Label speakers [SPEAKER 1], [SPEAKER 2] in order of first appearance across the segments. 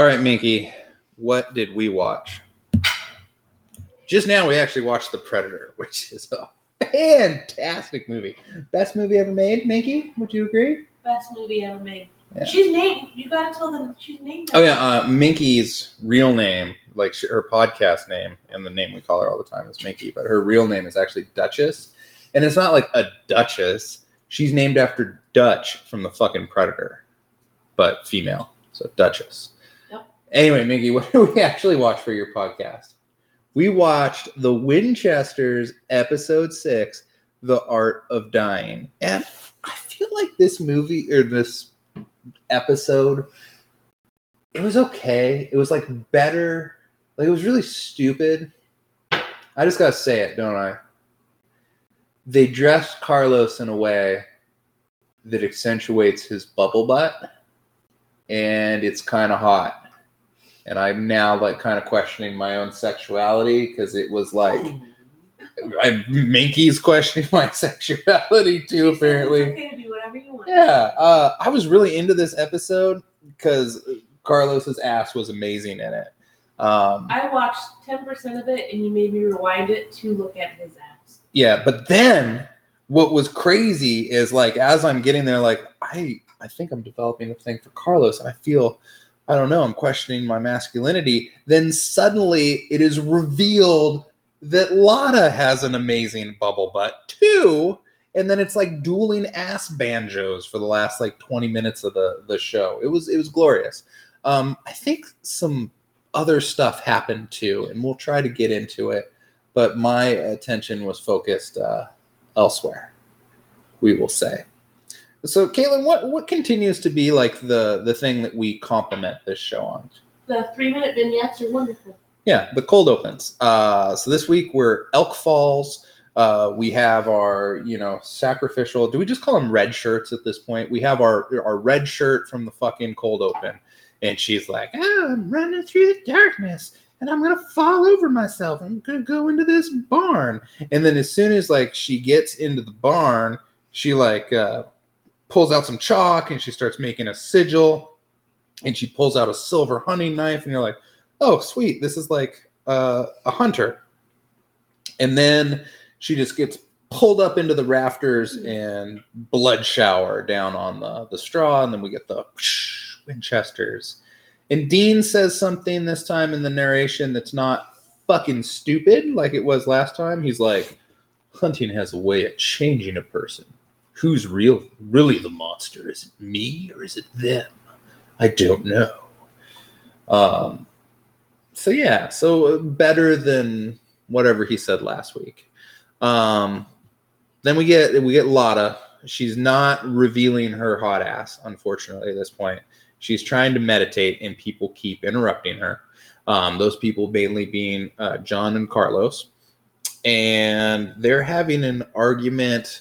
[SPEAKER 1] All right, Minky, what did we watch? Just now, we actually watched The Predator, which is a fantastic movie. Best movie ever made, Minky? Would you agree?
[SPEAKER 2] Best movie ever made.
[SPEAKER 1] Yeah.
[SPEAKER 2] She's named. You gotta tell them she's named.
[SPEAKER 1] Oh, yeah. Uh, Minky's real name, like sh- her podcast name, and the name we call her all the time is Minky, but her real name is actually Duchess. And it's not like a Duchess. She's named after Dutch from the fucking Predator, but female. So Duchess. Anyway, Minky, what did we actually watch for your podcast? We watched The Winchesters, episode six, The Art of Dying. And I feel like this movie or this episode, it was okay. It was like better. Like it was really stupid. I just gotta say it, don't I? They dressed Carlos in a way that accentuates his bubble butt, and it's kind of hot. And I'm now like kind of questioning my own sexuality because it was like I Minky's questioning my sexuality too, apparently.
[SPEAKER 2] Okay to do whatever you want.
[SPEAKER 1] Yeah, uh, I was really into this episode because Carlos's ass was amazing in it. Um,
[SPEAKER 2] I watched ten percent of it, and you made me rewind it to look at his ass.
[SPEAKER 1] yeah, but then what was crazy is like as I'm getting there, like I I think I'm developing a thing for Carlos, and I feel I don't know, I'm questioning my masculinity. Then suddenly it is revealed that Lata has an amazing bubble butt too. And then it's like dueling ass banjos for the last like 20 minutes of the, the show. It was it was glorious. Um, I think some other stuff happened too, and we'll try to get into it. But my attention was focused uh, elsewhere. We will say. So, Caitlin, what what continues to be like the the thing that we compliment this show on?
[SPEAKER 2] The three minute vignettes are wonderful.
[SPEAKER 1] Yeah, the cold opens. Uh, so this week we're Elk Falls. Uh, we have our, you know, sacrificial. Do we just call them red shirts at this point? We have our our red shirt from the fucking cold open, and she's like, "Oh, I'm running through the darkness, and I'm gonna fall over myself. I'm gonna go into this barn." And then as soon as like she gets into the barn, she like uh, pulls out some chalk and she starts making a sigil, and she pulls out a silver hunting knife, and you're like oh sweet this is like uh, a hunter. And then she just gets pulled up into the rafters and blood shower down on the, the straw and then we get the winchesters. And dean says something this time in the narration that's not fucking stupid like it was last time. He's like hunting has a way of changing a person who's real really the monster is it me or is it them i don't know um so yeah, so better than whatever he said last week. Um, then we get we get Lata. She's not revealing her hot ass, unfortunately, at this point. She's trying to meditate, and people keep interrupting her. Um, those people mainly being uh, John and Carlos, and they're having an argument.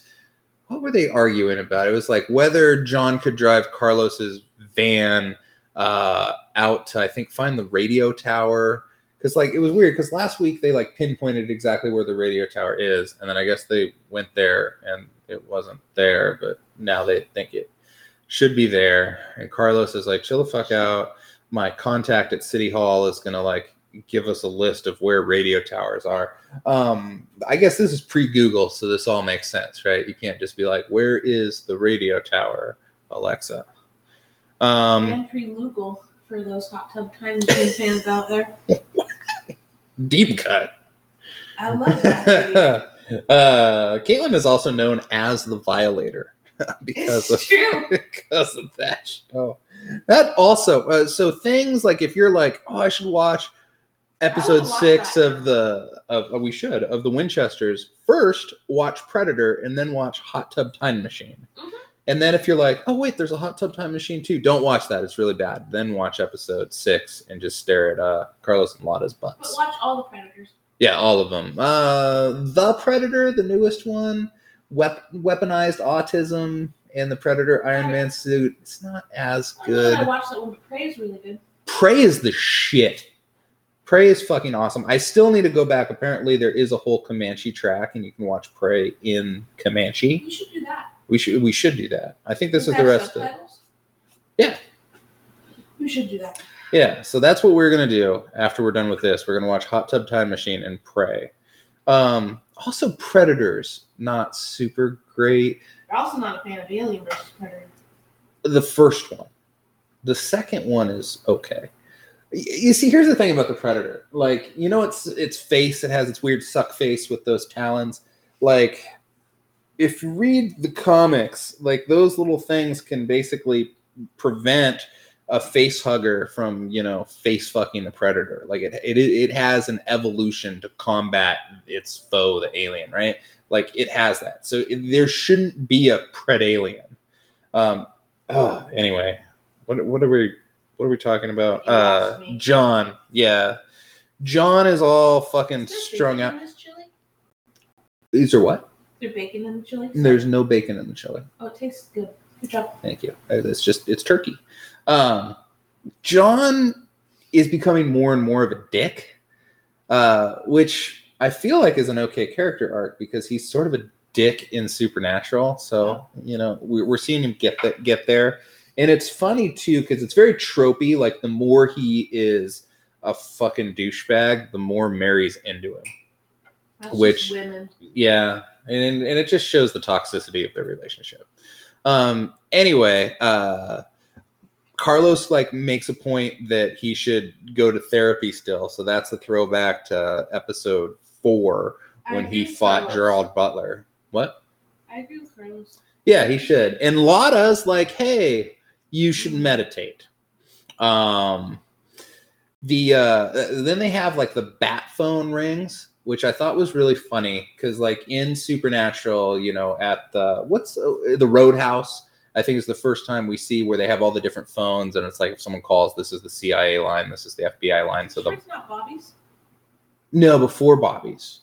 [SPEAKER 1] What were they arguing about? It was like whether John could drive Carlos's van uh, out to I think find the radio tower. Because like it was weird because last week they like pinpointed exactly where the radio tower is and then I guess they went there and it wasn't there but now they think it should be there. And Carlos is like chill the fuck out. My contact at City Hall is gonna like give us a list of where radio towers are um I guess this is pre Google so this all makes sense right you can't just be like where is the radio tower Alexa um
[SPEAKER 2] and pre Lougle for those hot tub time machine fans out there.
[SPEAKER 1] deep cut.
[SPEAKER 2] I love that.
[SPEAKER 1] uh, Caitlin is also known as the Violator because
[SPEAKER 2] It's
[SPEAKER 1] of
[SPEAKER 2] true.
[SPEAKER 1] because of that show. That also, uh, so things like if you're like, oh, I should watch episode six of the of uh, we should of the Winchesters first. Watch Predator and then watch Hot Tub Time Machine.
[SPEAKER 2] Mhm.
[SPEAKER 1] And then if you're like, oh wait, there's a Hot Tub Time Machine too, don't watch that. It's really bad. Then watch episode six and just stare at uh, Carlos and Lata's
[SPEAKER 2] But watch all the Predators.
[SPEAKER 1] Yeah, all of them. Uh, the Predator, the newest one, wep- weaponized autism, and the Predator Iron Man suit. It's not as
[SPEAKER 2] I I
[SPEAKER 1] good.
[SPEAKER 2] watched that one, but Prey is really good.
[SPEAKER 1] Prey is the shit. Prey is fucking awesome. I still need to go back. Apparently, there is a whole Comanche track, and you can watch Prey in Comanche.
[SPEAKER 2] You should do that.
[SPEAKER 1] We should we should do that. I think this is
[SPEAKER 2] Does
[SPEAKER 1] the rest of it. Yeah.
[SPEAKER 2] We should do that.
[SPEAKER 1] Yeah, so that's what we're gonna do after we're done with this. We're gonna watch Hot Tub Time Machine and pray. Um, also, Predators not super great.
[SPEAKER 2] You're also not a fan of Alien versus Predator.
[SPEAKER 1] The first one, the second one is okay. You see, here's the thing about the Predator. Like, you know, its its face. It has its weird suck face with those talons. Like, if you read the comics, like those little things can basically prevent a face hugger from you know face fucking the predator like it, it it has an evolution to combat its foe the alien right like it has that so it, there shouldn't be a pred alien um oh, anyway what what are we what are we talking about uh john yeah john is all fucking
[SPEAKER 2] Is
[SPEAKER 1] strung out
[SPEAKER 2] in this chili?
[SPEAKER 1] these are what?
[SPEAKER 2] there bacon in the chili?
[SPEAKER 1] there's no bacon in the chili
[SPEAKER 2] Oh, it tastes good. Good job.
[SPEAKER 1] Thank you. It's just it's turkey. Um, John is becoming more and more of a dick, uh, which I feel like is an okay character arc because he's sort of a dick in Supernatural. So you know we, we're seeing him get that get there, and it's funny too because it's very tropey. Like the more he is a fucking douchebag, the more Mary's into him.
[SPEAKER 2] That's
[SPEAKER 1] Which-
[SPEAKER 2] women.
[SPEAKER 1] Yeah, and and it just shows the toxicity of their relationship. Um. Anyway, uh, Carlos like makes a point that he should go to therapy still, so that's a throwback to episode four when he fought
[SPEAKER 2] Carlos.
[SPEAKER 1] Gerald Butler. What?
[SPEAKER 2] I agree with Carlos.
[SPEAKER 1] Yeah, he should. And Lata's like, hey, you should meditate. Um the uh then they have like the bat phone rings, which I thought was really funny because like in Supernatural, you know, at the what's uh, the Roadhouse, I think is the first time we see where they have all the different phones and it's like if someone calls, this is the CIA line, this is the FBI line. So
[SPEAKER 2] Sure
[SPEAKER 1] the
[SPEAKER 2] it's not Bobby's.
[SPEAKER 1] no before Bobby's.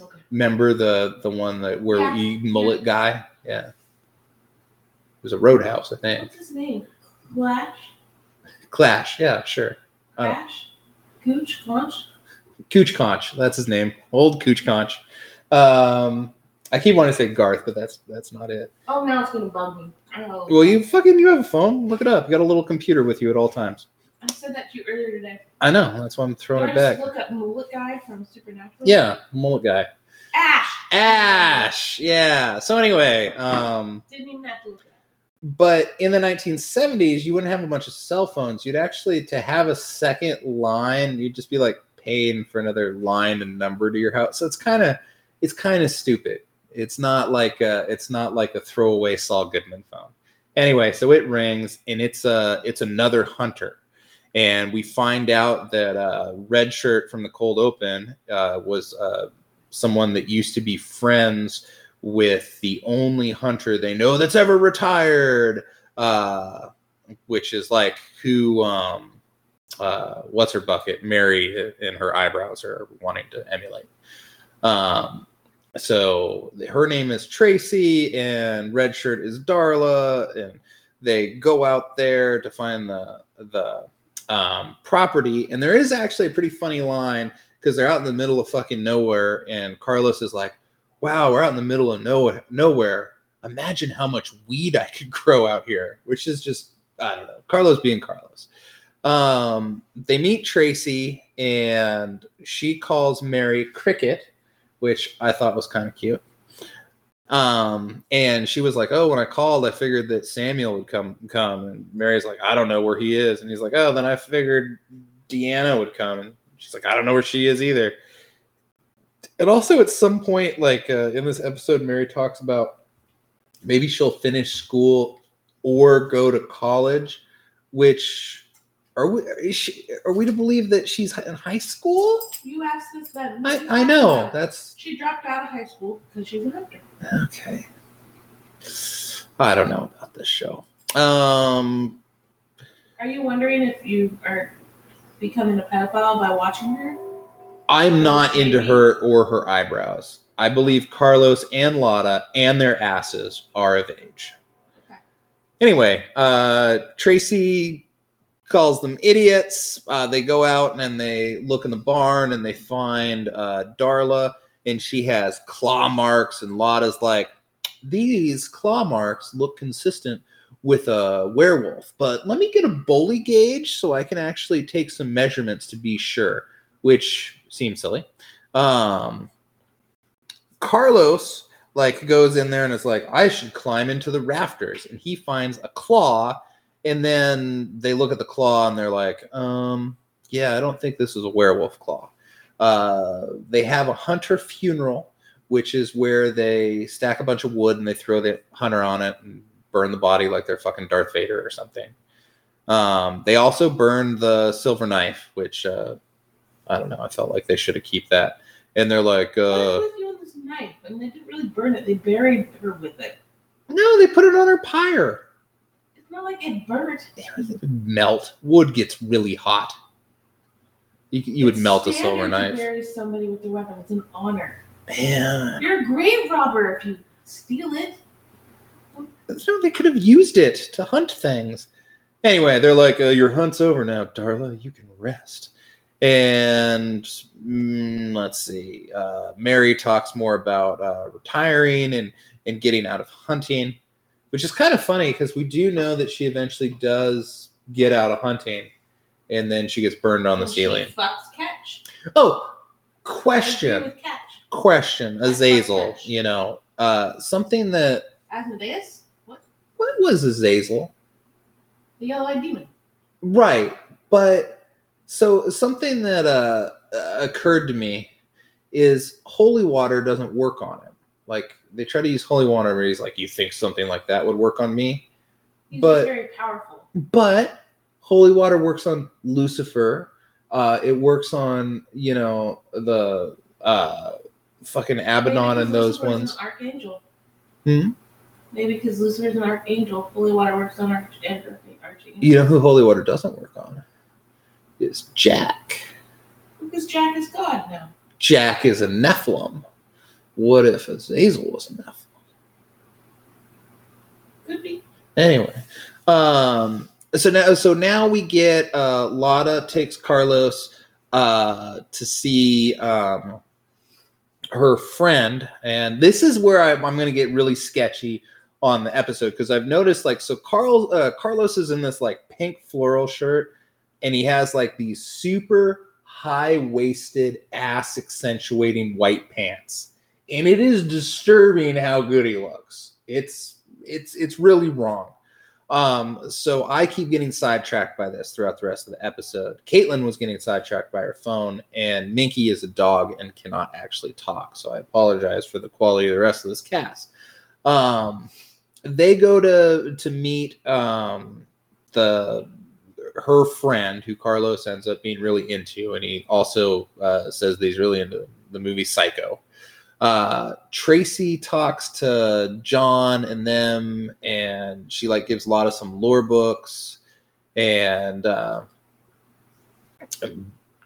[SPEAKER 2] Okay.
[SPEAKER 1] Remember the the one that where
[SPEAKER 2] Yeah.
[SPEAKER 1] mullet guy? Yeah. It was a Roadhouse, I think.
[SPEAKER 2] What's his name? Clash?
[SPEAKER 1] Clash, yeah, sure.
[SPEAKER 2] Clash? Cooch? Conch?
[SPEAKER 1] Cooch Conch, that's his name. Old Cooch Conch. Um, I keep wanting to say Garth, but that's that's not it.
[SPEAKER 2] Oh, now it's gonna bug me. I know.
[SPEAKER 1] Well, you fucking you have a phone. Look it up. You got a little computer with you at all times.
[SPEAKER 2] I said that to you earlier today.
[SPEAKER 1] I know. That's why I'm throwing it back.
[SPEAKER 2] just look up Mullet Guy from Supernatural?
[SPEAKER 1] Yeah, mullet guy.
[SPEAKER 2] Ash!
[SPEAKER 1] Ash. Yeah. So anyway, um,
[SPEAKER 2] Didn't even have to look.
[SPEAKER 1] But in the 1970s, you wouldn't have a bunch of cell phones. You'd actually to have a second line, you'd just be like paying for another line and number to your house. So it's kind of it's kind of stupid. It's not like a, it's not like a throwaway Saul Goodman phone. Anyway, so it rings and it's a it's another hunter, and we find out that uh, Red Shirt from the Cold Open uh, was uh, someone that used to be friends with the only hunter they know that's ever retired, uh, which is like who um, uh, what's her bucket Mary and her eyebrows are wanting to emulate. Um, so her name is Tracy, and Red Shirt is Darla, and they go out there to find the the um, property. And there is actually a pretty funny line because they're out in the middle of fucking nowhere, and Carlos is like, "Wow, we're out in the middle of nowhere. Nowhere. Imagine how much weed I could grow out here," which is just I don't know, Carlos being Carlos. Um, they meet Tracy, and she calls Mary Cricket which I thought was kind of cute. Um, and she was like, "Oh, when I called, I figured that Samuel would come come." And Mary's like, "I don't know where he is," and he's like, "Oh, then I figured Deanna would come." And she's like, "I don't know where she is either." And also, at some point, like uh, in this episode, Mary talks about maybe she'll finish school or go to college. Which are we? She, are we to believe that she's in high school?
[SPEAKER 2] You asked this then.
[SPEAKER 1] I, I know that's
[SPEAKER 2] She dropped out of high school because she's a hunter.
[SPEAKER 1] Okay. I don't know about this show. Um,
[SPEAKER 2] Are you wondering if you are becoming a pedophile by watching her?
[SPEAKER 1] I'm not into her or her eyebrows. I believe Carlos and Lata and their asses are of age.
[SPEAKER 2] Okay.
[SPEAKER 1] Anyway, uh, Tracy calls them idiots. Uh, they go out and they look in the barn and they find uh, Darla, and she has claw marks. And Lata's like, these claw marks look consistent with a werewolf, but let me get a Boley gauge so I can actually take some measurements to be sure, which seems silly. Um, Carlos like goes in there and is like, I should climb into the rafters, and he finds a claw, and then they look at the claw and they're like, um, yeah, I don't think this is a werewolf claw. Uh, they have a hunter funeral, which is where they stack a bunch of wood and they throw the hunter on it and burn the body like they're fucking Darth Vader or something. Um, they also burn the silver knife, which uh, I don't know. I felt like they should have kept that. And they're like,
[SPEAKER 2] What
[SPEAKER 1] uh,
[SPEAKER 2] was doing this knife? I mean, they didn't really burn it. They buried her with it.
[SPEAKER 1] no, they put it on her pyre.
[SPEAKER 2] It's not like it burnt.
[SPEAKER 1] It would melt. Wood gets really hot. You, you would melt a silver knife.
[SPEAKER 2] Bury somebody with their weapon. It's an honor.
[SPEAKER 1] Man,
[SPEAKER 2] You're a grave robber if you steal it.
[SPEAKER 1] no, they could have used it to hunt things. Anyway, they're like, uh, "Your hunt's over now, Darla. You can rest." And mm, let's see. Uh, Mary talks more about uh, retiring and and getting out of hunting, which is kind of funny because we do know that she eventually does get out of hunting, and then she gets burned on the
[SPEAKER 2] And she
[SPEAKER 1] ceiling.
[SPEAKER 2] Fucks catch.
[SPEAKER 1] Oh, question.
[SPEAKER 2] Catch.
[SPEAKER 1] question azazel you know uh something that
[SPEAKER 2] Asmodeus? What?
[SPEAKER 1] what was azazel
[SPEAKER 2] The yellow-eyed demon.
[SPEAKER 1] right but so something that uh occurred to me is holy water doesn't work on him like they try to use holy water where he's like you think something like that would work on me
[SPEAKER 2] He's
[SPEAKER 1] But-
[SPEAKER 2] very powerful.
[SPEAKER 1] but holy water works on lucifer uh it works on you know the uh fucking abaddon and those
[SPEAKER 2] Lucifer's
[SPEAKER 1] ones
[SPEAKER 2] An archangel.
[SPEAKER 1] Hmm?
[SPEAKER 2] Maybe because Lucifer's an archangel. Holy water works on arch- archangel.
[SPEAKER 1] You know who holy water doesn't work on? Is Jack.
[SPEAKER 2] Because Jack is God now.
[SPEAKER 1] Jack is a Nephilim. What if Azazel was a Nephilim?
[SPEAKER 2] Could be.
[SPEAKER 1] Anyway, um, so now so now we get uh, Lata takes Carlos uh, to see um, her friend, and this is where I, I'm going to get really sketchy on the episode because I've noticed like so Carl uh, Carlos is in this like pink floral shirt, and he has like these super high waisted ass accentuating white pants, and it is disturbing how good he looks. It's it's it's really wrong. Um, so I keep getting sidetracked by this throughout the rest of the episode. Caitlin was getting sidetracked by her phone, and Minky is a dog and cannot actually talk. So I apologize for the quality of the rest of this cast. Um, they go to to meet um, the her friend who Carlos ends up being really into, and he also uh, says that he's really into the movie Psycho uh tracy talks to john and them and she like gives a lot of some lore books and uh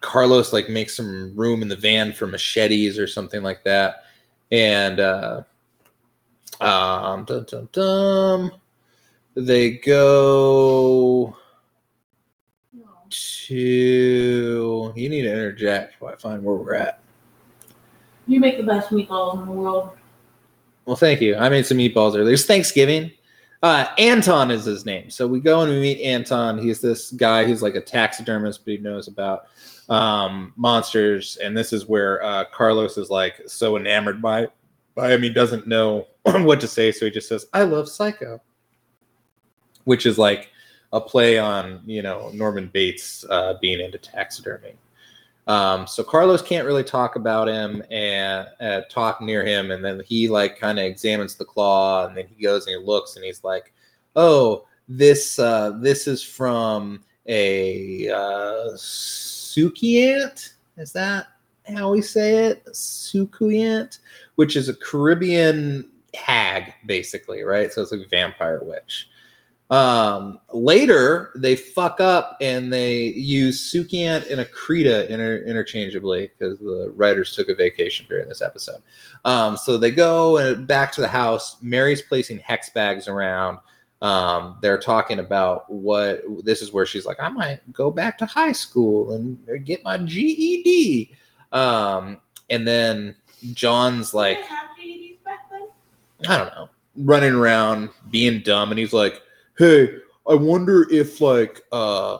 [SPEAKER 1] carlos like makes some room in the van for machetes or something like that and uh um dum, dum, dum, they go. To you need to interject while i find where we're at
[SPEAKER 2] You make the best meatballs in the world.
[SPEAKER 1] Well, thank you. I made some meatballs earlier. It's Thanksgiving. Uh, Anton is his name. So we go and we meet Anton. He's this guy who's like a taxidermist, but he knows about um, monsters. And this is where uh, Carlos is like so enamored by by him. He doesn't know what to say, so he just says, "I love Psycho," which is like a play on you know Norman Bates uh, being into taxidermy. Um, so Carlos can't really talk about him and uh, talk near him, and then he like kind of examines the claw, and then he goes and he looks, and he's like, "Oh, this uh, this is from a uh, soucouyant. Is that how we say it? Soucouyant, which is a Caribbean hag, basically, right? So it's a vampire witch." Um, later, they fuck up and they use Soucouyant and Akrida inter- interchangeably because the writers took a vacation during this episode. Um, so they go and back to the house. Mary's placing hex bags around. Um, they're talking about what this is where she's like, I might go back to high school and get my GED. Um, and then John's like,
[SPEAKER 2] Did they have GEDs back then?
[SPEAKER 1] I don't know, running around being dumb, and he's like, hey, I wonder if like uh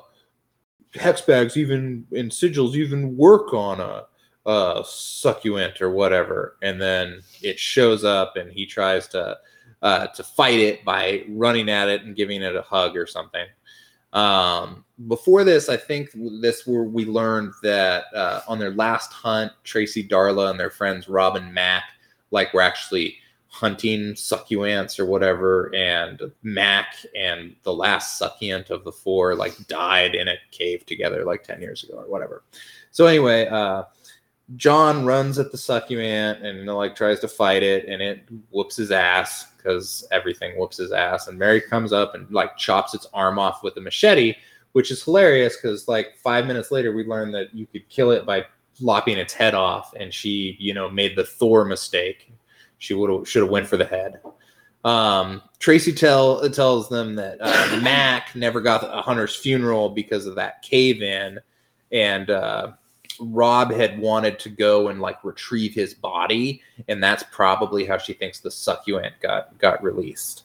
[SPEAKER 1] hex bags even and sigils even work on a uh succulent or whatever. And then it shows up and he tries to uh to fight it by running at it and giving it a hug or something. Um before this i think this where we learned that uh on their last hunt tracy darla and their friends rob and mac like were actually hunting succulents or whatever and mac and the last succulent of the four like died in a cave together like 10 years ago or whatever. So anyway uh john runs at the succulent and like tries to fight it and it whoops his ass because everything whoops his ass and mary comes up and like chops its arm off with a machete which is hilarious because like five minutes later we learned that you could kill it by lopping its head off and she you know made the thor mistake she would have should have went for the head. Um, Tracy tell tells them that uh, Mac never got a hunter's funeral because of that cave in, and uh, Rob had wanted to go and like retrieve his body, and that's probably how she thinks the succulent got got released.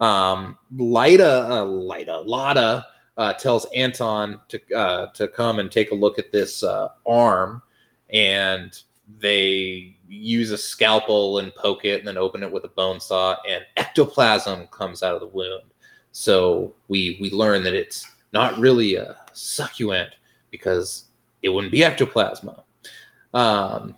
[SPEAKER 1] Um, Lyta, uh, Lyta, Lada uh, tells Anton to uh, to come and take a look at this uh, arm, and they use a scalpel and poke it and then open it with a bone saw and ectoplasm comes out of the wound. So we we learn that it's not really a succulent because it wouldn't be ectoplasm um,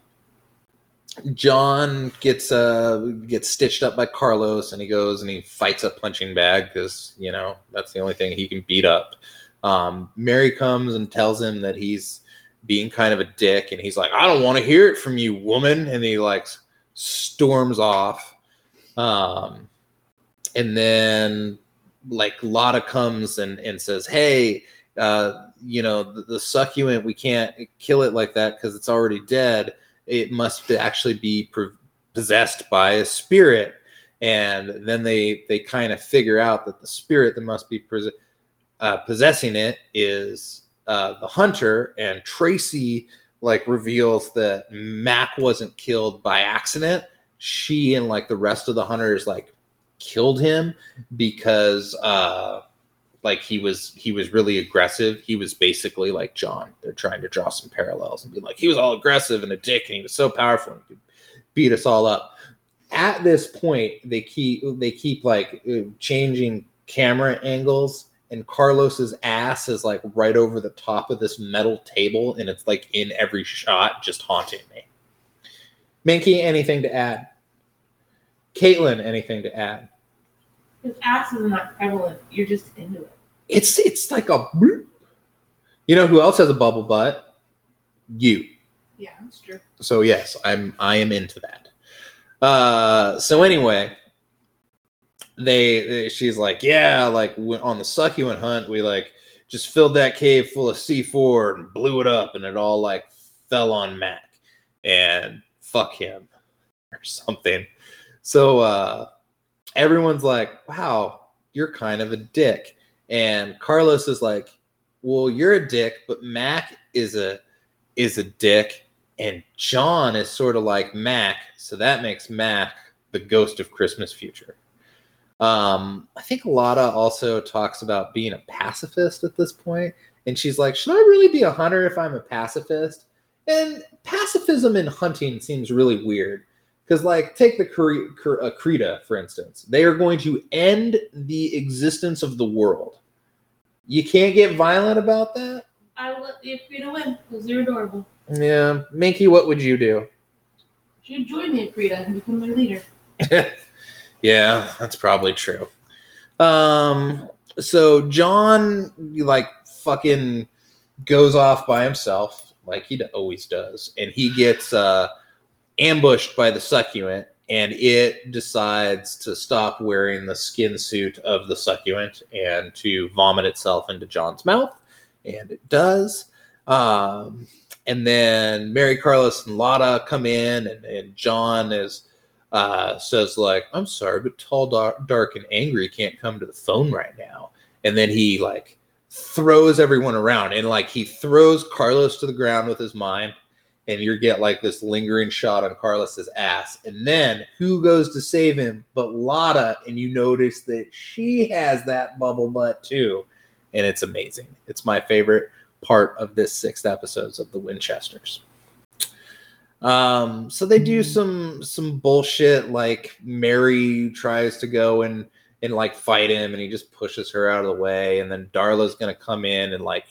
[SPEAKER 1] john gets uh gets stitched up by carlos and he goes and he fights a punching bag because you know that's the only thing he can beat up. Um, mary comes and tells him that he's being kind of a dick and he's like i don't want to hear it from you woman and he like storms off. Um and then like Lata comes and and says hey uh you know the, the succulent we can't kill it like that because it's already dead. It must actually be possessed by a spirit. And then they they kind of figure out that the spirit that must be uh, possessing it is uh, the hunter, and Tracy like reveals that Mac wasn't killed by accident. She and like the rest of the hunters like killed him because uh like he was he was really aggressive. He was basically like John. They're trying to draw some parallels and be like he was all aggressive and a dick and he was so powerful and could beat us all up. At this point, they keep they keep like changing camera angles and Carlos's ass is like right over the top of this metal table, and it's like in every shot, just haunting me. Minky, anything to add? Caitlin, anything to add?
[SPEAKER 2] His ass is not prevalent. You're just into it.
[SPEAKER 1] It's it's like a. You know who else has a bubble butt? You.
[SPEAKER 2] Yeah, that's true.
[SPEAKER 1] So yes, I'm I am into that. Uh, so anyway, they, they she's like, yeah, like on the succulent hunt, we like just filled that cave full of C4 and blew it up, and it all like fell on Mac and fuck him or something. So uh everyone's like, wow, you're kind of a dick. And Carlos is like, well, you're a dick, but Mac is a is a dick, and John is sort of like Mac, so that makes Mac the ghost of Christmas future. Um, I think Lata also talks about being a pacifist at this point, and she's like, "Should I really be a hunter if I'm a pacifist?" And pacifism in hunting seems really weird because, like, take the uh, Krita for instance. They are going to end the existence of the world. You can't get violent about that.
[SPEAKER 2] I will let the Krita win because they're adorable.
[SPEAKER 1] Yeah, Minky, what would you do?
[SPEAKER 2] She'd join me at Krita and become their leader.
[SPEAKER 1] Yeah, that's probably true. Um, so John like fucking goes off by himself, like he always does, and he gets uh, ambushed by the succulent, and it decides to stop wearing the skin suit of the succulent and to vomit itself into John's mouth, and it does. Um, and then Mary Carlos and Lata come in, and, and John is uh, says like, "I'm sorry, but tall, dark, dark, and angry can't come to the phone right now." And then he like throws everyone around, and like he throws Carlos to the ground with his mind, and you get like this lingering shot on Carlos's ass. And then who goes to save him but Lata? And you notice that she has that bubble butt too. And it's amazing. It's my favorite part of this sixth episodes of the Winchesters. Um, so they do some some bullshit like Mary tries to go and and like fight him and he just pushes her out of the way, and then Darla's gonna come in and like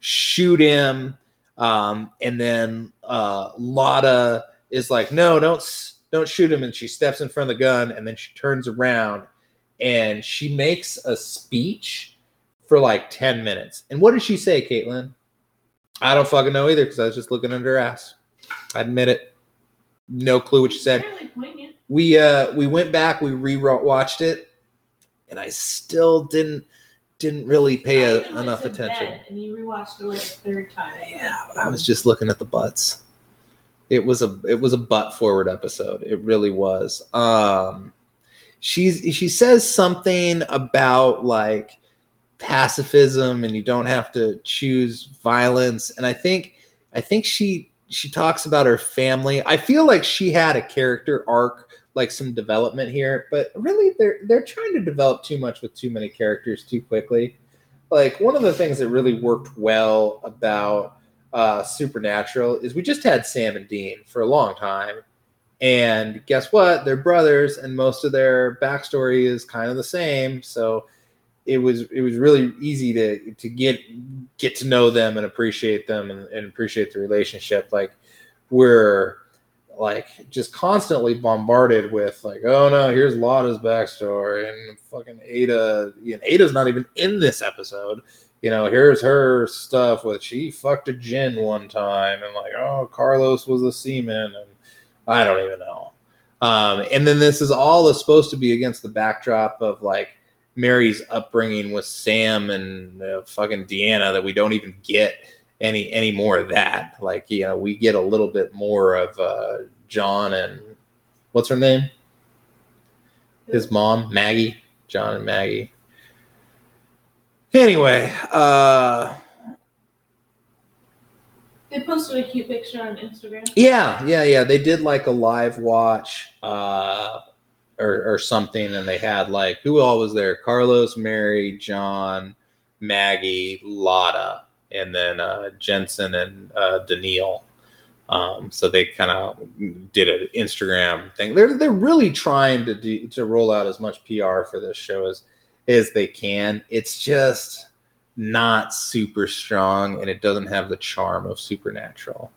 [SPEAKER 1] shoot him um, and then uh, Lata is like, "No, don't don't shoot him." And she steps in front of the gun, and then she turns around and she makes a speech for like ten minutes. And what did she say, Caitlin? I don't fucking know either because I was just looking under her ass. I admit it. No clue what you said. We uh we went back, we re-watched it, and I still didn't didn't really pay a, enough attention.
[SPEAKER 2] And you rewatched it like a third time.
[SPEAKER 1] Yeah, I was just looking at the butts. It was a it was a butt forward episode. It really was. Um, she's she says something about like pacifism and you don't have to choose violence. And I think I think she she talks about her family. I feel like she had a character arc like some development here, but really they're they're trying to develop too much with too many characters too quickly. Like one of the things that really worked well about uh, Supernatural is we just had Sam and Dean for a long time, and guess what? They're brothers, and most of their backstory is kind of the same. So it was it was really easy to to get get to know them and appreciate them and, and appreciate the relationship. Like we're like just constantly bombarded with like, oh no, here's Lata's backstory and fucking Ada. Know, Ada's not even in this episode. You know, here's her stuff with she fucked a djinn one time and like, oh, Carlos was a seaman and I don't even know. Um, and then this is all is supposed to be against the backdrop of like Mary's upbringing with Sam and uh, fucking Deanna that we don't even get any any more of that. Like you know, we get a little bit more of uh, John and what's her name? His mom, Maggie. John and Maggie. Anyway, uh
[SPEAKER 2] they posted a cute picture on Instagram.
[SPEAKER 1] Yeah, yeah, yeah. They did like a live watch uh or, or something, and they had like who all was there? Carlos, Mary, John, Maggie, Lata and then uh, Jensen and uh. Um, so they kind of did an Instagram thing. They're they're really trying to do, to roll out as much PR for this show as as they can. It's just not super strong, and it doesn't have the charm of Supernatural,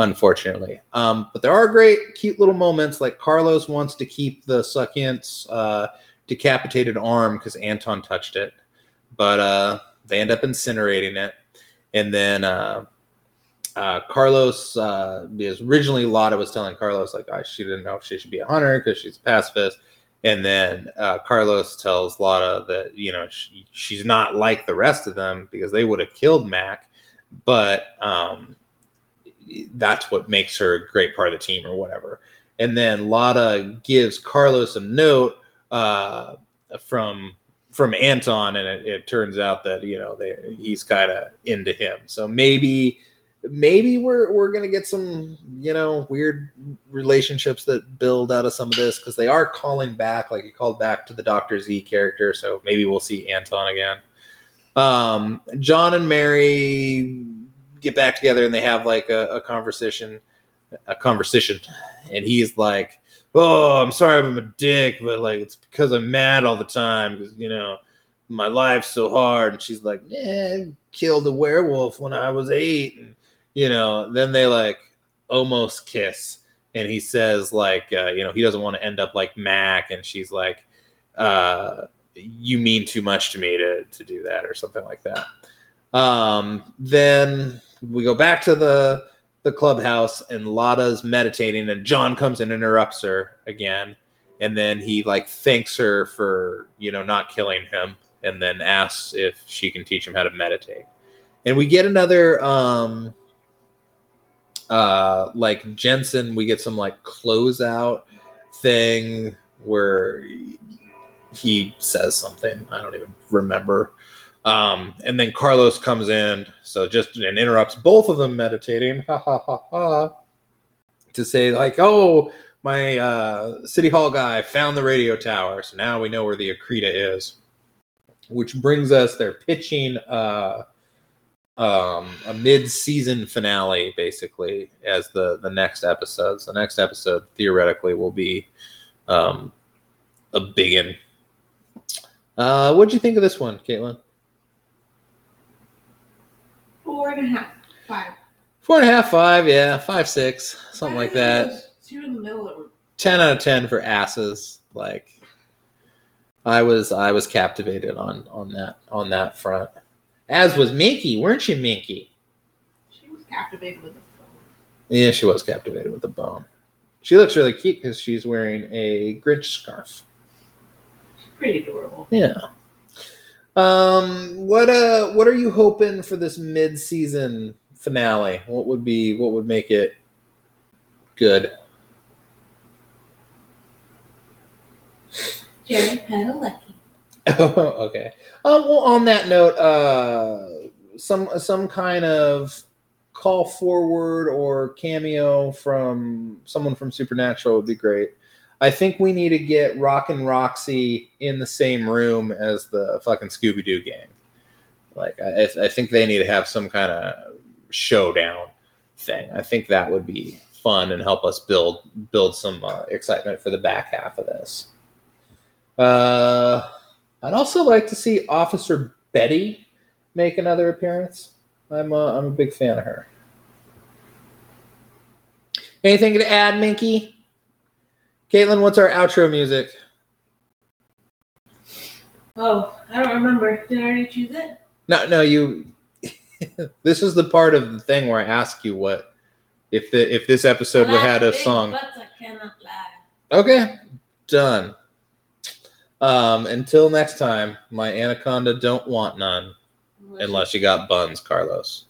[SPEAKER 1] unfortunately. Um, but there are great, cute little moments. Like Carlos wants to keep the Soucouyant's uh, decapitated arm because Anton touched it, but uh, they end up incinerating it and then uh, uh, Carlos, uh, because originally Lata was telling Carlos like oh, she didn't know if she should be a hunter because she's a pacifist, and then uh, Carlos tells Lata that you know she, she's not like the rest of them because they would have killed Mac, but um, that's what makes her a great part of the team or whatever. And then Lata gives Carlos a note uh, from from Anton, and it, it, turns out that you know they, he's kind of into him. So maybe maybe we're we're gonna get some you know weird relationships that build out of some of this because they are calling back, like he called back to the Doctor Z character. So maybe we'll see Anton again. Um, John and Mary get back together and they have like a, a conversation, a conversation, and he's like oh, I'm sorry I'm a dick, but like it's because I'm mad all the time because you know my life's so hard. And she's like, yeah, killed a werewolf when I was eight, and you know, then they like almost kiss, and he says like, uh, you know, he doesn't want to end up like Mac, and she's like, uh, you mean too much to me to to do that or something like that. Um, then we go back to the the clubhouse and Lata's meditating and John comes and interrupts her again. And then he like thanks her for you know not killing him and then asks if she can teach him how to meditate. And we get another um uh like jensen we get some like closeout thing where he says something. I don't even remember um, and then Carlos comes in, so just and interrupts both of them meditating. Ha ha ha ha. to say like, oh, my uh, city hall guy found the radio tower, so now we know where the Akrida is. Which brings us, they're pitching uh, um, a mid-season finale, basically, as the the next episode. So the next episode theoretically will be um, a big one. Uh, what'd you think of this one, Caitlin?
[SPEAKER 2] Four and a half, five.
[SPEAKER 1] Four and a half, five, yeah, five, six, something like that.
[SPEAKER 2] Two in the middle were
[SPEAKER 1] 10 out of 10 for asses like i was i was captivated on on that on that front. As was minky weren't you minky?
[SPEAKER 2] She was captivated with the bone
[SPEAKER 1] yeah she was captivated with the bone. She looks really cute because she's wearing a grinch scarf.
[SPEAKER 2] She's pretty adorable.
[SPEAKER 1] yeah um what uh what are you hoping for this mid-season finale what would be what would make it good
[SPEAKER 2] Jerry Padalecki.
[SPEAKER 1] Oh, okay. Um, well, on that note, uh, some some kind of call forward or cameo from someone from Supernatural would be great. I think we need to get Rock and Roxy in the same room as the fucking Scooby Doo gang. Like, I, I think they need to have some kind of showdown thing. I think that would be fun and help us build build some uh, excitement for the back half of this. Uh, I'd also like to see Officer Betty make another appearance. I'm a, I'm a big fan of her. Anything to add, Minky? Caitlin, what's our outro music?
[SPEAKER 2] Oh, I don't remember. Did I already choose it?
[SPEAKER 1] No, no, you. this is the part of the thing where I ask you what if the if this episode would had a song.
[SPEAKER 2] Butts I cannot lie.
[SPEAKER 1] Okay, done. Um, until next time, my anaconda don't want none unless you got buns, Carlos.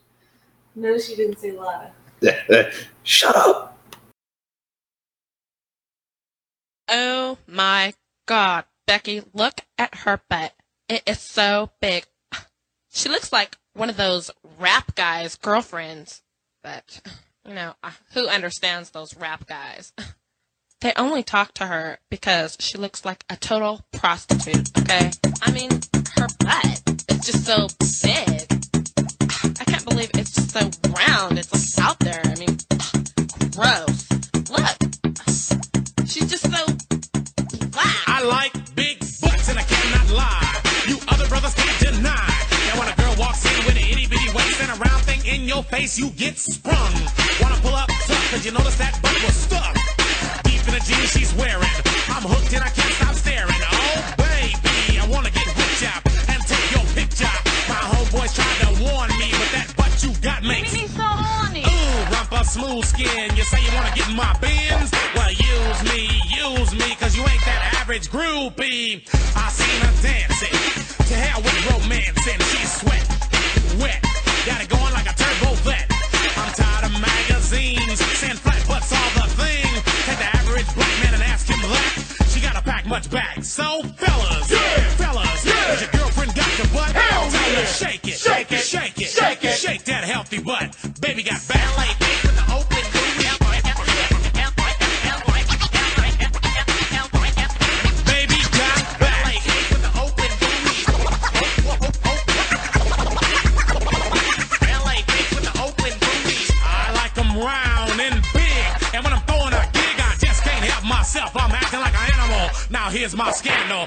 [SPEAKER 2] No, she didn't say lie.
[SPEAKER 1] Shut up.
[SPEAKER 3] Oh my god, Becky, look at her butt. It is so big. She looks like one of those rap guys' girlfriends. But, you know, who understands those rap guys? They only talk to her because she looks like a total prostitute, okay? I mean, her butt is just so big. I can't believe it's just so round. It's like out there. Just
[SPEAKER 4] can't help myself. I'm acting like an animal. Now here's my scandal.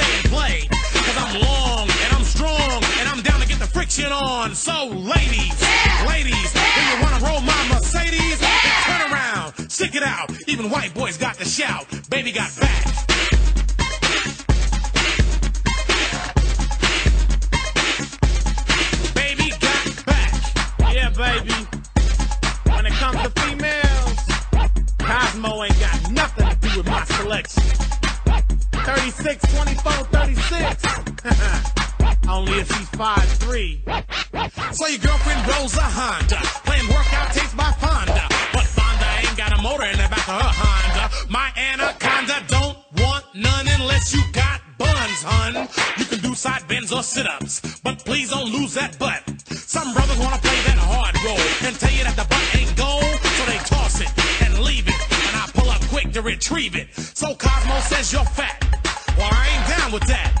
[SPEAKER 4] crowd. Even white boys got the shout. Baby got back. Baby got back. Yeah, baby. When it comes to females, Cosmo ain't got nothing to do with my selection. 36, 24, 36. Only if she's 5'3. So your girlfriend rolls a Honda. Playing workout takes by Fonda motor in the back of her Honda. My anaconda don't want none unless you got buns, hun. You can do side bends or sit-ups, but please don't lose that butt. Some brothers wanna play that hard role and tell you that the butt ain't gold, so they toss it and leave it, and I pull up quick to retrieve it. So Cosmo says you're fat. Well, I ain't down with that.